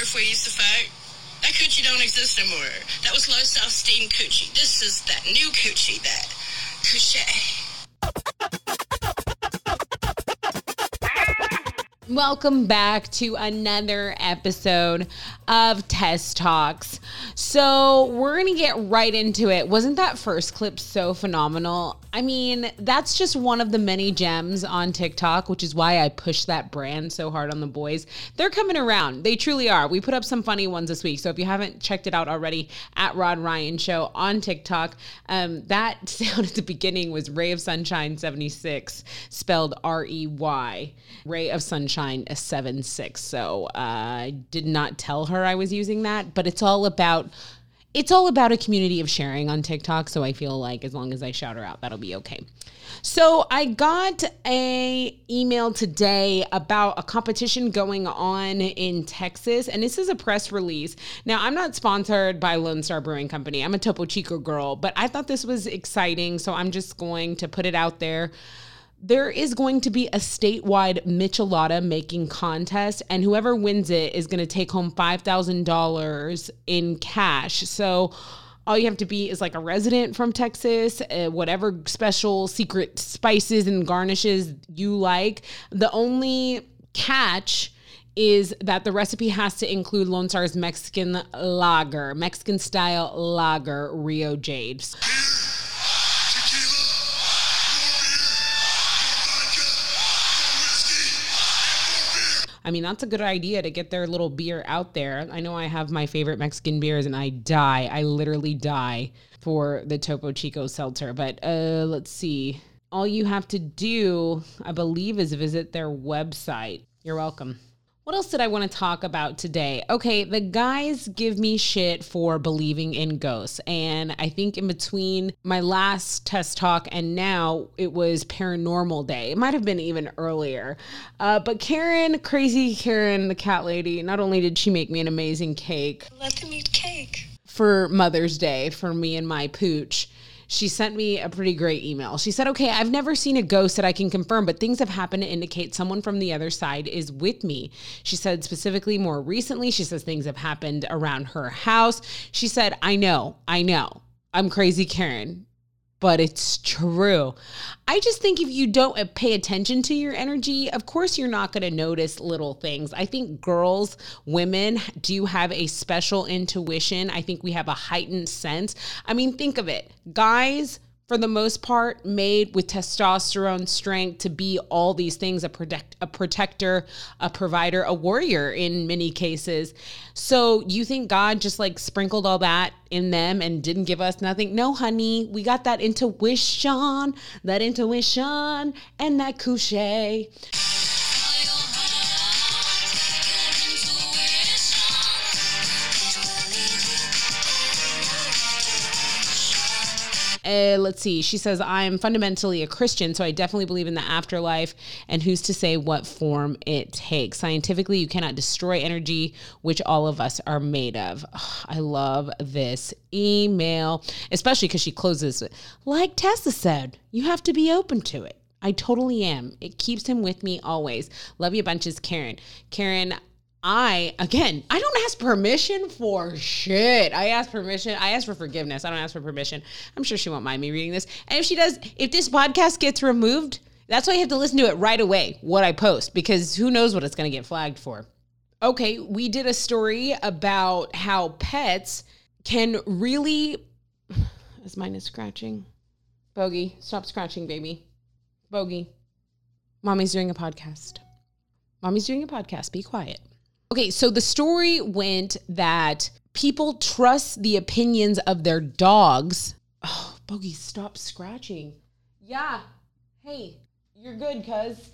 Morph we used to fuck? That coochie don't exist anymore. That was low self-esteem coochie. This is that new coochie, that coochie. Welcome back to another episode of Test Talks. So, we're going to get right into it. Wasn't that first clip so phenomenal? I mean, that's just one of the many gems on TikTok, which is why I push that brand so hard on the boys. They're coming around. They truly are. We put up some funny ones this week. So, if you haven't checked it out already, at Rod Ryan Show on TikTok, um, that sound at the beginning was Rey of Sunshine 76, spelled R E Y. Rey of Sunshine a 7 6. So, uh, I did not tell her I was using that, but it's all about it's all about a community of sharing on TikTok. So I feel like as long as I shout her out, that'll be okay. So I got a email today about a competition going on in Texas, and this is a press release. Now I'm not sponsored by Lone Star Brewing Company. I'm a Topo Chico girl, but I thought this was exciting, so I'm just going to put it out there there is going to be a statewide Michelada making contest, and whoever wins it is going to take home $5,000 in cash. So, all you have to be is like a resident from Texas, uh, whatever special secret spices and garnishes you like. The only catch is that the recipe has to include Lone Star's Mexican lager, Mexican style lager, Rio Jade. I mean, that's a good idea to get their little beer out there. I know I have my favorite Mexican beers and I die. I literally die for the Topo Chico seltzer. But uh, let's see. All you have to do, I believe, is visit their website. You're welcome. What else did I want to talk about today? Okay, the guys give me shit for believing in ghosts. And I think in between my last test talk and now, it was paranormal day. It might have been even earlier. Uh, but Karen, crazy Karen, the cat lady, not only did she make me an amazing cake. Let them eat cake. For Mother's Day for me and my pooch she sent me a pretty great email. She said, Okay, I've never seen a ghost that I can confirm, but things have happened to indicate someone from the other side is with me. She said, specifically, more recently, she says things have happened around her house. She said, I know, I know. I'm crazy, Karen but it's true. I just think if you don't uh, pay attention to your energy, of course you're not going to notice little things. I think girls, women do have a special intuition. I think we have a heightened sense. I mean, think of it. Guys, for the most part made with testosterone strength to be all these things a protect a protector a provider a warrior in many cases. So you think god just like sprinkled all that in them and didn't give us nothing? No honey. We got that intuition that intuition and that couche Uh, let's see. She says, I'm fundamentally a Christian, so I definitely believe in the afterlife, and who's to say what form it takes? Scientifically, you cannot destroy energy, which all of us are made of. Oh, I love this email, especially because she closes it. Like Tessa said, you have to be open to it. I totally am. It keeps him with me always. Love you bunches, Karen. Karen, I again, I don't ask permission for shit. I ask permission. I ask for forgiveness. I don't ask for permission. I'm sure she won't mind me reading this. And if she does, if this podcast gets removed, that's why you have to listen to it right away, what I post, because who knows what it's going to get flagged for. Okay, we did a story about how pets can really. Is mine is scratching? Bogey, stop scratching, baby. Bogey, mommy's doing a podcast. Mommy's doing a podcast. Be quiet. Okay, so the story went that people trust the opinions of their dogs. Oh, Bogey, stop scratching. Yeah. Hey, you're good, cuz.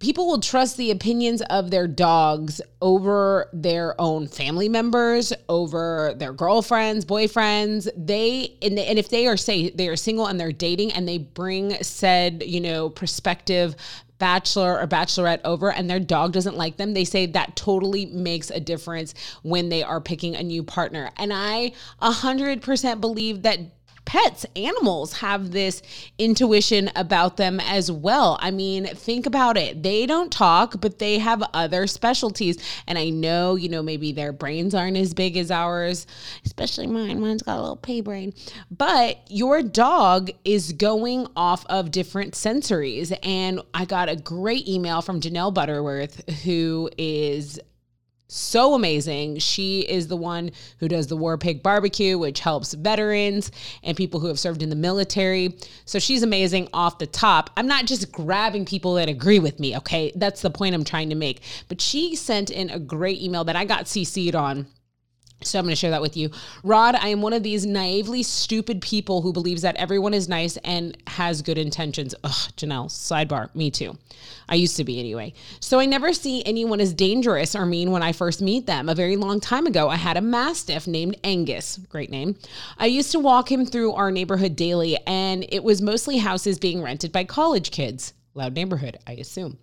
People will trust the opinions of their dogs over their own family members, over their girlfriends, boyfriends. They and, and if they are say they are single and they're dating and they bring said, you know, prospective bachelor or bachelorette over and their dog doesn't like them, they say that totally makes a difference when they are picking a new partner. And I 100% believe that pets, animals have this intuition about them as well. I mean, think about it. They don't talk, but they have other specialties. And I know, you know, maybe their brains aren't as big as ours, especially mine. Mine's got a little pea brain. But your dog is going off of different sensories. And I got a great email from Janelle Butterworth, who is so amazing. She is the one who does the War Pig Barbecue, which helps veterans and people who have served in the military. So she's amazing off the top. I'm not just grabbing people that agree with me, okay? That's the point I'm trying to make. But she sent in a great email that I got CC'd on so I'm going to share that with you. Rod, I am one of these naively stupid people who believes that everyone is nice and has good intentions. Ugh, Janelle, sidebar, me too. I used to be anyway. So I never see anyone as dangerous or mean when I first meet them. A very long time ago, I had a mastiff named Angus. Great name. I used to walk him through our neighborhood daily, and it was mostly houses being rented by college kids. Loud neighborhood, I assume.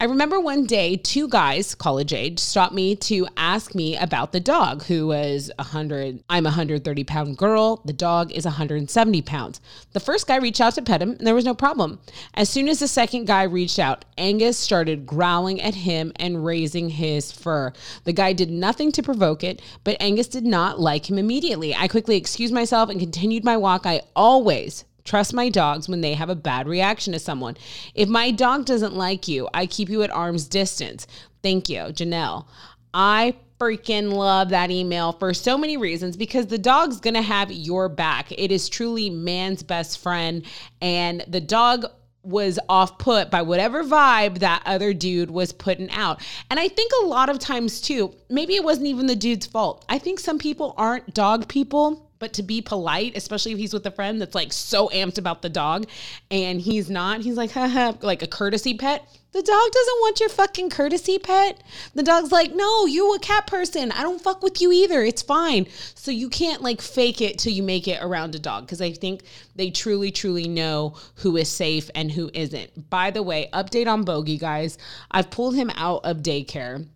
I remember one day, two guys, college age, stopped me to ask me about the dog, who was 100. I'm a 130 pound girl. The dog is 170 pounds. The first guy reached out to pet him, and there was no problem. As soon as the second guy reached out, Angus started growling at him and raising his fur. The guy did nothing to provoke it, but Angus did not like him immediately. I quickly excused myself and continued my walk. I always trust my dogs when they have a bad reaction to someone. If my dog doesn't like you, I keep you at arm's distance. Thank you, Janelle. I freaking love that email for so many reasons because the dog's gonna have your back. It is truly man's best friend, and the dog was off put by whatever vibe that other dude was putting out. And I think a lot of times too, maybe it wasn't even the dude's fault. I think some people aren't dog people but to be polite, especially if he's with a friend that's like so amped about the dog and he's not, he's like, haha, like a courtesy pet. The dog doesn't want your fucking courtesy pet. The dog's like, no, you a cat person. I don't fuck with you either. It's fine. So you can't like fake it till you make it around a dog because I think they truly, truly know who is safe and who isn't. By the way, update on Bogey, guys. I've pulled him out of daycare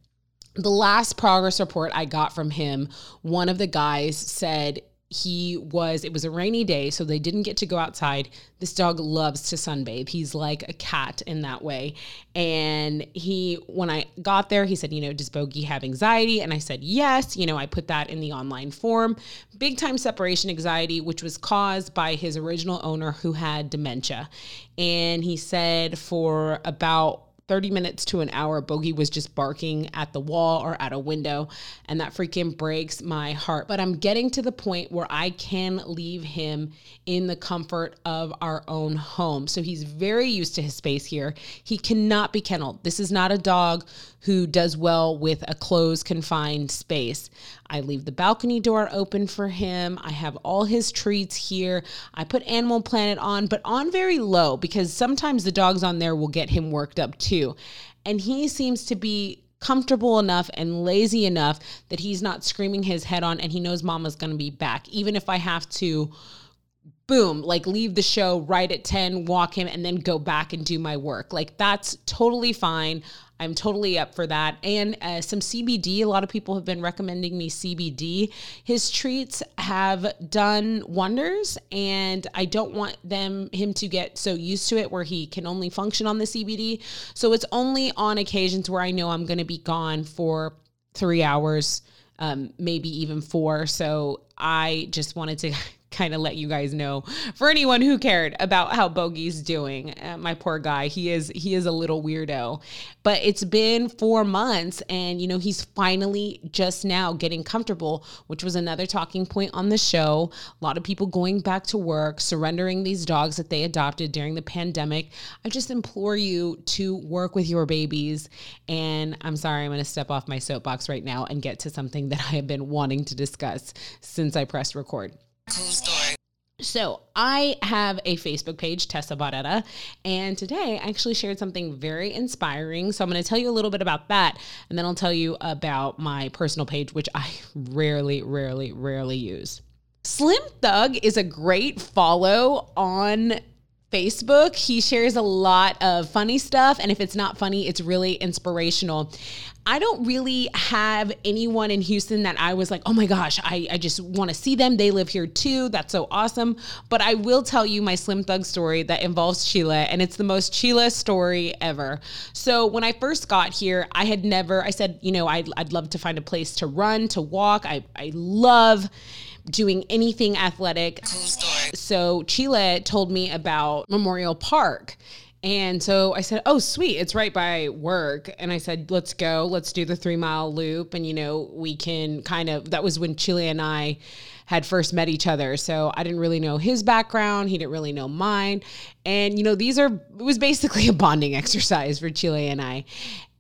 the last progress report I got from him, one of the guys said he was it was a rainy day so they didn't get to go outside. This dog loves to sunbathe. He's like a cat in that way. And he when i got there he said you know does bogey have anxiety? And i said yes. You know i put that in the online form. Big time separation anxiety which was caused by his original owner who had dementia. And he said for about 30 minutes to an hour, Bogey was just barking at the wall or at a window, and that freaking breaks my heart. But I'm getting to the point where I can leave him in the comfort of our own home. So he's very used to his space here. He cannot be kenneled. This is not a dog who does well with a closed, confined space. I leave the balcony door open for him. I have all his treats here. I put Animal Planet on, but on very low because sometimes the dogs on there will get him worked up too. And he seems to be comfortable enough and lazy enough that he's not screaming his head on and he knows mama's going to be back even if I have to boom, like leave the show right at 10, walk him, and then go back and do my work. Like that's totally fine. I'm totally up for that. And uh, some CBD. A lot of people have been recommending me CBD. His treats have done wonders, and I don't want them him to get so used to it where he can only function on the CBD. So it's only on occasions where I know I'm going to be gone for three hours, um, maybe even four. So I just wanted to kind of let you guys know for anyone who cared about how Bogey's doing. Uh, my poor guy, he is he is a little weirdo. But it's been 4 months and you know he's finally just now getting comfortable, which was another talking point on the show. A lot of people going back to work, surrendering these dogs that they adopted during the pandemic. I just implore you to work with your babies and I'm sorry I'm going to step off my soapbox right now and get to something that I have been wanting to discuss since I pressed record. Cool story. So, I have a Facebook page, Tessa Barrera, and today I actually shared something very inspiring. So, I'm going to tell you a little bit about that, and then I'll tell you about my personal page, which I rarely, rarely, rarely use. Slim Thug is a great follow on Facebook. He shares a lot of funny stuff. And if it's not funny, it's really inspirational. I don't really have anyone in Houston that I was like, oh my gosh, I, I just want to see them. They live here too. That's so awesome. But I will tell you my Slim Thug story that involves Chile, and it's the most Chile story ever. So when I first got here, I had never, I said, you know, I'd, I'd love to find a place to run, to walk. I, I love doing anything athletic. Cool story. So Chile told me about Memorial Park. And so I said, Oh, sweet. It's right by work. And I said, Let's go. Let's do the three mile loop. And, you know, we can kind of, that was when Chile and I had first met each other. So I didn't really know his background. He didn't really know mine. And, you know, these are, it was basically a bonding exercise for Chile and I.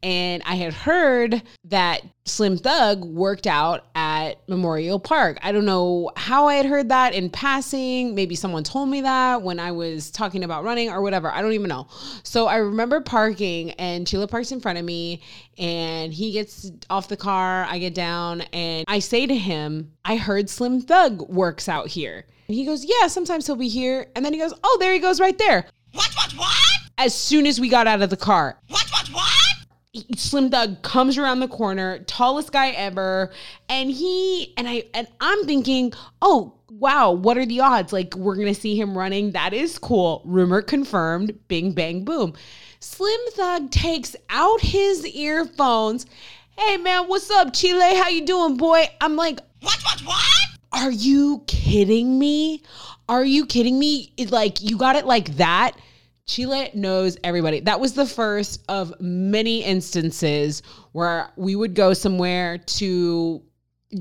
And I had heard that Slim Thug worked out at Memorial Park. I don't know how I had heard that in passing. Maybe someone told me that when I was talking about running or whatever. I don't even know. So I remember parking and Chile parks in front of me and he gets off the car. I get down and I say to him, I heard Slim Thug works out here. And he goes, Yeah, sometimes he'll be here. And then he goes, Oh, there he goes right there. What, what, what? As soon as we got out of the car. What, what, what? Slim Thug comes around the corner, tallest guy ever, and he and I and I'm thinking, "Oh, wow, what are the odds? Like we're going to see him running. That is cool. Rumor confirmed. Bing bang boom." Slim Thug takes out his earphones. "Hey man, what's up, Chile? How you doing, boy?" I'm like, "What what what?" Are you kidding me? Are you kidding me? It, like you got it like that? Chile knows everybody. That was the first of many instances where we would go somewhere to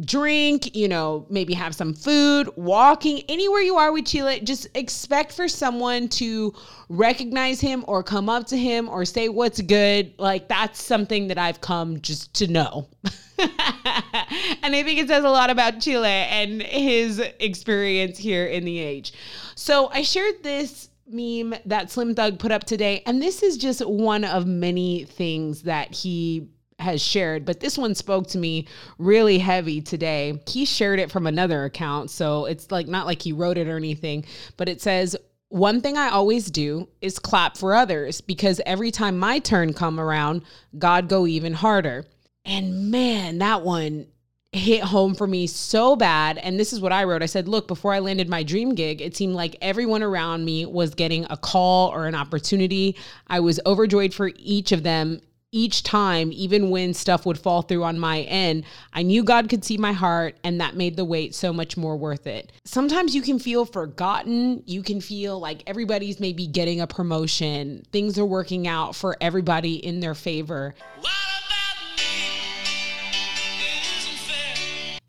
drink, you know, maybe have some food, walking, anywhere you are with Chile, just expect for someone to recognize him or come up to him or say what's good. Like that's something that I've come just to know. and I think it says a lot about Chile and his experience here in the age. So I shared this meme that Slim Thug put up today. And this is just one of many things that he has shared, but this one spoke to me really heavy today. He shared it from another account, so it's like not like he wrote it or anything, but it says, one thing I always do is clap for others because every time my turn come around, God go even harder. And man, that one hit home for me so bad. And this is what I wrote. I said, Look, before I landed my dream gig, it seemed like everyone around me was getting a call or an opportunity. I was overjoyed for each of them. Each time, even when stuff would fall through on my end, I knew God could see my heart, and that made the wait so much more worth it. Sometimes you can feel forgotten. You can feel like everybody's maybe getting a promotion, things are working out for everybody in their favor.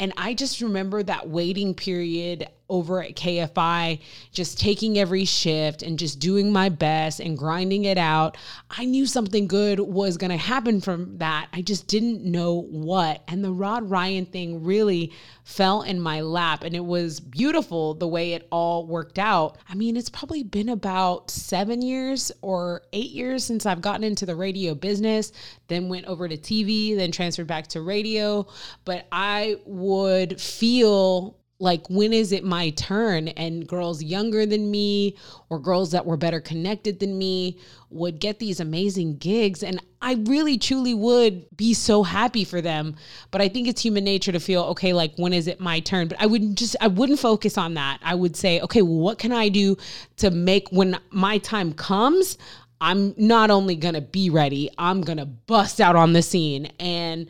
And I just remember that waiting period over at KFI, just taking every shift and just doing my best and grinding it out. I knew something good was going to happen from that. I just didn't know what. And the Rod Ryan thing really fell in my lap and it was beautiful the way it all worked out. I mean, it's probably been about seven years or eight years since I've gotten into the radio business, then went over to TV, then transferred back to radio. But I would feel like when is it my turn? And girls younger than me or girls that were better connected than me would get these amazing gigs. And I really truly would be so happy for them. But I think it's human nature to feel okay like when is it my turn? But I wouldn't just I wouldn't focus on that. I would say okay well, what can I do to make when my time comes I'm not only going to be ready I'm going to bust out on the scene. And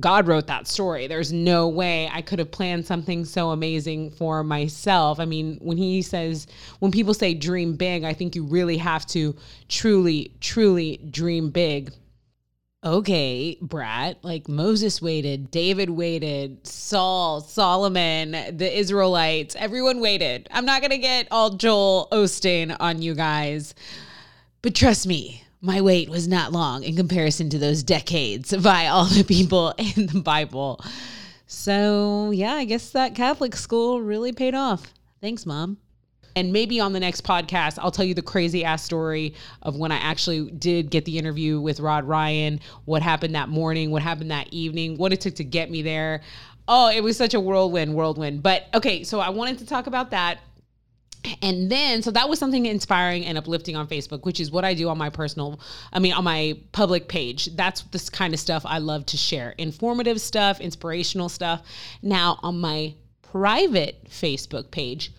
God wrote that story. There's no way I could have planned something so amazing for myself. I mean, when he says, when people say dream big, I think you really have to truly, truly dream big. Okay, Brat, like Moses waited, David waited, Saul, Solomon, the Israelites, everyone waited. I'm not going to get all Joel Osteen on you guys, but trust me, my wait was not long in comparison to those decades by all the people in the Bible. So, yeah, I guess that Catholic school really paid off. Thanks, mom. And maybe on the next podcast, I'll tell you the crazy ass story of when I actually did get the interview with Rod Ryan, what happened that morning, what happened that evening, what it took to get me there. Oh, it was such a whirlwind, whirlwind. But okay, so I wanted to talk about that and then so that was something inspiring and uplifting on facebook which is what i do on my personal i mean on my public page. That's this kind of stuff i love to share. Informative stuff inspirational stuff. Now on my private facebook page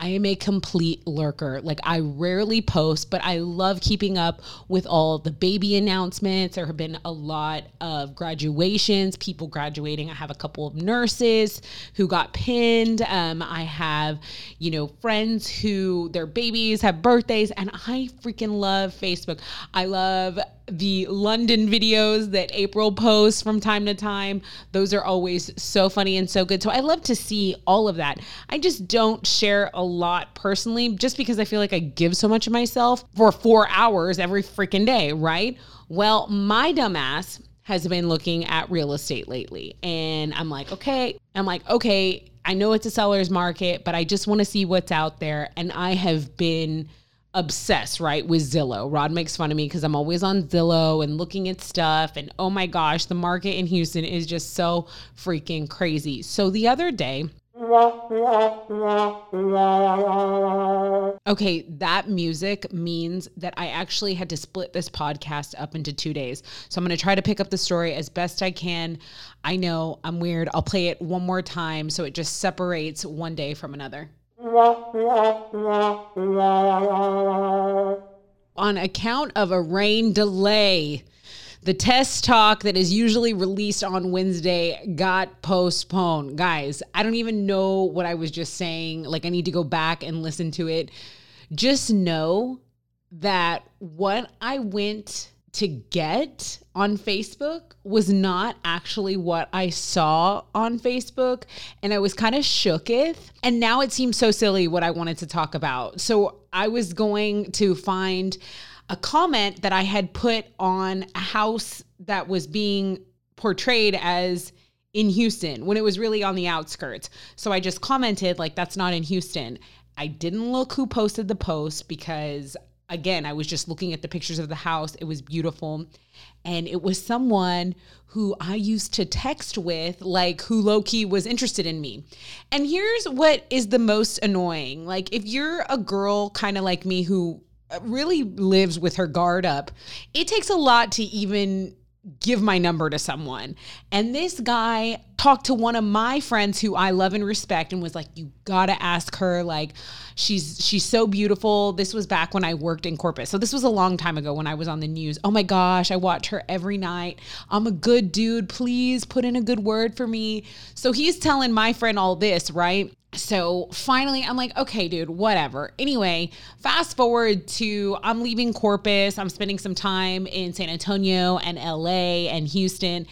I am a complete lurker. Like I rarely post, but I love keeping up with all the baby announcements. There have been a lot of graduations, people graduating. I have a couple of nurses who got pinned. Um, I have, you know, friends who their babies have birthdays, and I freaking love Facebook. I love the London videos that April posts from time to time. Those are always so funny and so good. So I love to see all of that. I just don't share a lot personally just because I feel like I give so much of myself for four hours every freaking day, right? Well, my dumbass has been looking at real estate lately. And I'm like, okay, I'm like, okay, I know it's a seller's market, but I just want to see what's out there. And I have been obsessed, right, with Zillow. Rod makes fun of me because I'm always on Zillow and looking at stuff. And oh my gosh, the market in Houston is just so freaking crazy. So the other day, Okay, that music means that I actually had to split this podcast up into two days. So I'm going to try to pick up the story as best I can. I know I'm weird. I'll play it one more time so it just separates one day from another. On account of a rain delay, the test talk that is usually released on Wednesday got postponed. Guys, I don't even know what I was just saying. Like, I need to go back and listen to it. Just know that what I went to get on Facebook was not actually what I saw on Facebook. And I was kind of shooketh. And now it seems so silly what I wanted to talk about. So I was going to find a comment that I had put on a house that was being portrayed as in Houston when it was really on the outskirts. So I just commented, like, that's not in Houston. I didn't look who posted the post because again, I was just looking at the pictures of the house. It was beautiful. And it was someone who I used to text with, like who low key was interested in me. And here's what is the most annoying like, if you're a girl kind of like me who really lives with her guard up, it takes a lot to even give my number to someone. And this guy talked to one of my friends who I love and respect and was like, you gotta ask her. Like, she's she's so beautiful. This was back when I worked in Corpus. So this was a long time ago when I was on the news. Oh my gosh, I watch her every night. I'm a good dude. Please put in a good word for me. So he's telling my friend all this, right? So finally, I'm like, okay, dude, whatever. Anyway, fast forward to I'm leaving Corpus. I'm spending some time in San Antonio and LA and Houston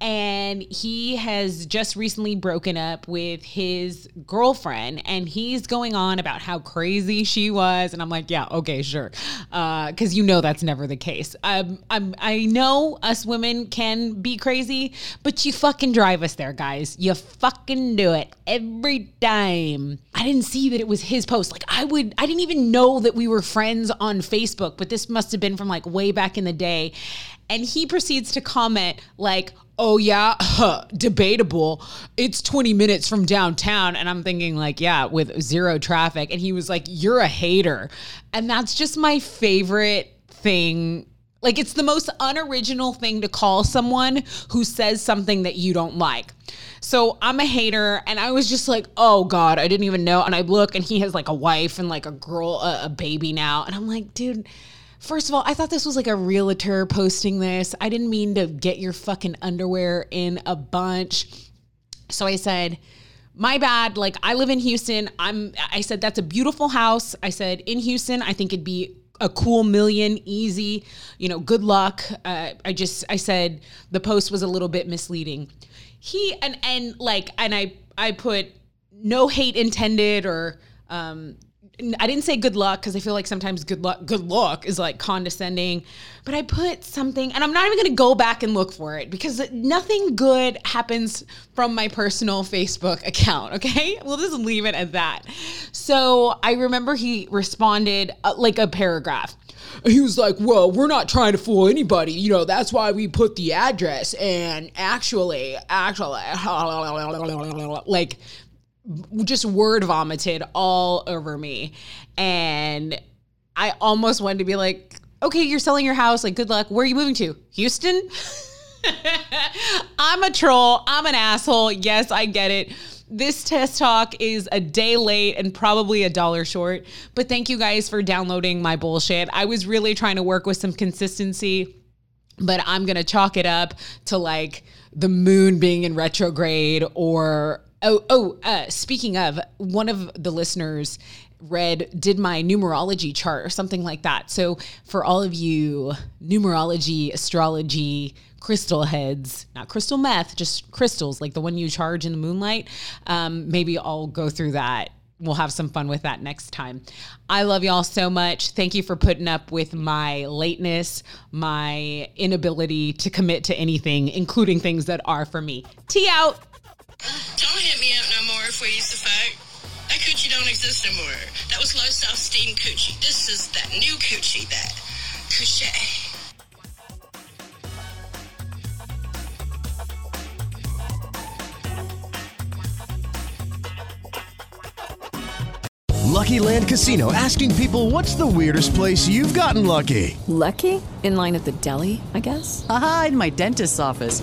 and he has just recently broken up with his girlfriend and he's going on about how crazy she was. And i'm like yeah okay sure. Because uh, you know that's never the case. Um, I'm, i know us women can be crazy but you fucking drive us there guys. You fucking do it every time. I didn't see that it was his post. Like i would i didn't even know that we were friends on facebook but this must have been from like way back in the day. And he proceeds to comment like oh yeah huh, debatable. It's 20 minutes from downtown and i'm thinking like yeah with zero traffic. And he was like you're a hater. And that's just my favorite thing. Like it's the most unoriginal thing to call someone who says something that you don't like. So I'm a hater, and I was just like, oh God, I didn't even know. And I look, and he has like a wife and like a girl, a, a baby now. And I'm like, dude, First of all, I thought this was like a realtor posting this. I didn't mean to get your fucking underwear in a bunch. So I said, my bad. Like I live in Houston. I'm I said that's a beautiful house. I said in Houston, I think it'd be a cool million easy you know good luck uh, i just i said the post was a little bit misleading he and and like and i i put no hate intended or um I didn't say good luck because I feel like sometimes good luck good luck is like condescending, but I put something and I'm not even going to go back and look for it because nothing good happens from my personal Facebook account, okay? We'll just leave it at that. So, I remember he responded uh, like a paragraph. He was like, "Well, we're not trying to fool anybody. You know, that's why we put the address and actually actually like just word vomited all over me. And I almost wanted to be like, okay, you're selling your house. Like, good luck. Where are you moving to? Houston? I'm a troll. I'm an asshole. Yes, I get it. This test talk is a day late and probably a dollar short, but thank you guys for downloading my bullshit. I was really trying to work with some consistency, but I'm going to chalk it up to like the moon being in retrograde or Oh, oh, uh, speaking of, one of the listeners read did my numerology chart or something like that. So for all of you numerology, astrology, crystal heads, not crystal meth, just crystals like the one you charge in the moonlight, um, maybe I'll go through that. We'll have some fun with that next time. I love y'all so much. Thank you for putting up with my lateness, my inability to commit to anything, including things that are for me. Tea out. Don't hit me up no more if we use the fact. That coochie don't exist no more. That was low self esteem coochie. This is that new coochie, that coochie. Lucky Land Casino asking people what's the weirdest place you've gotten lucky? Lucky? In line at the deli, I guess? Aha, in my dentist's office.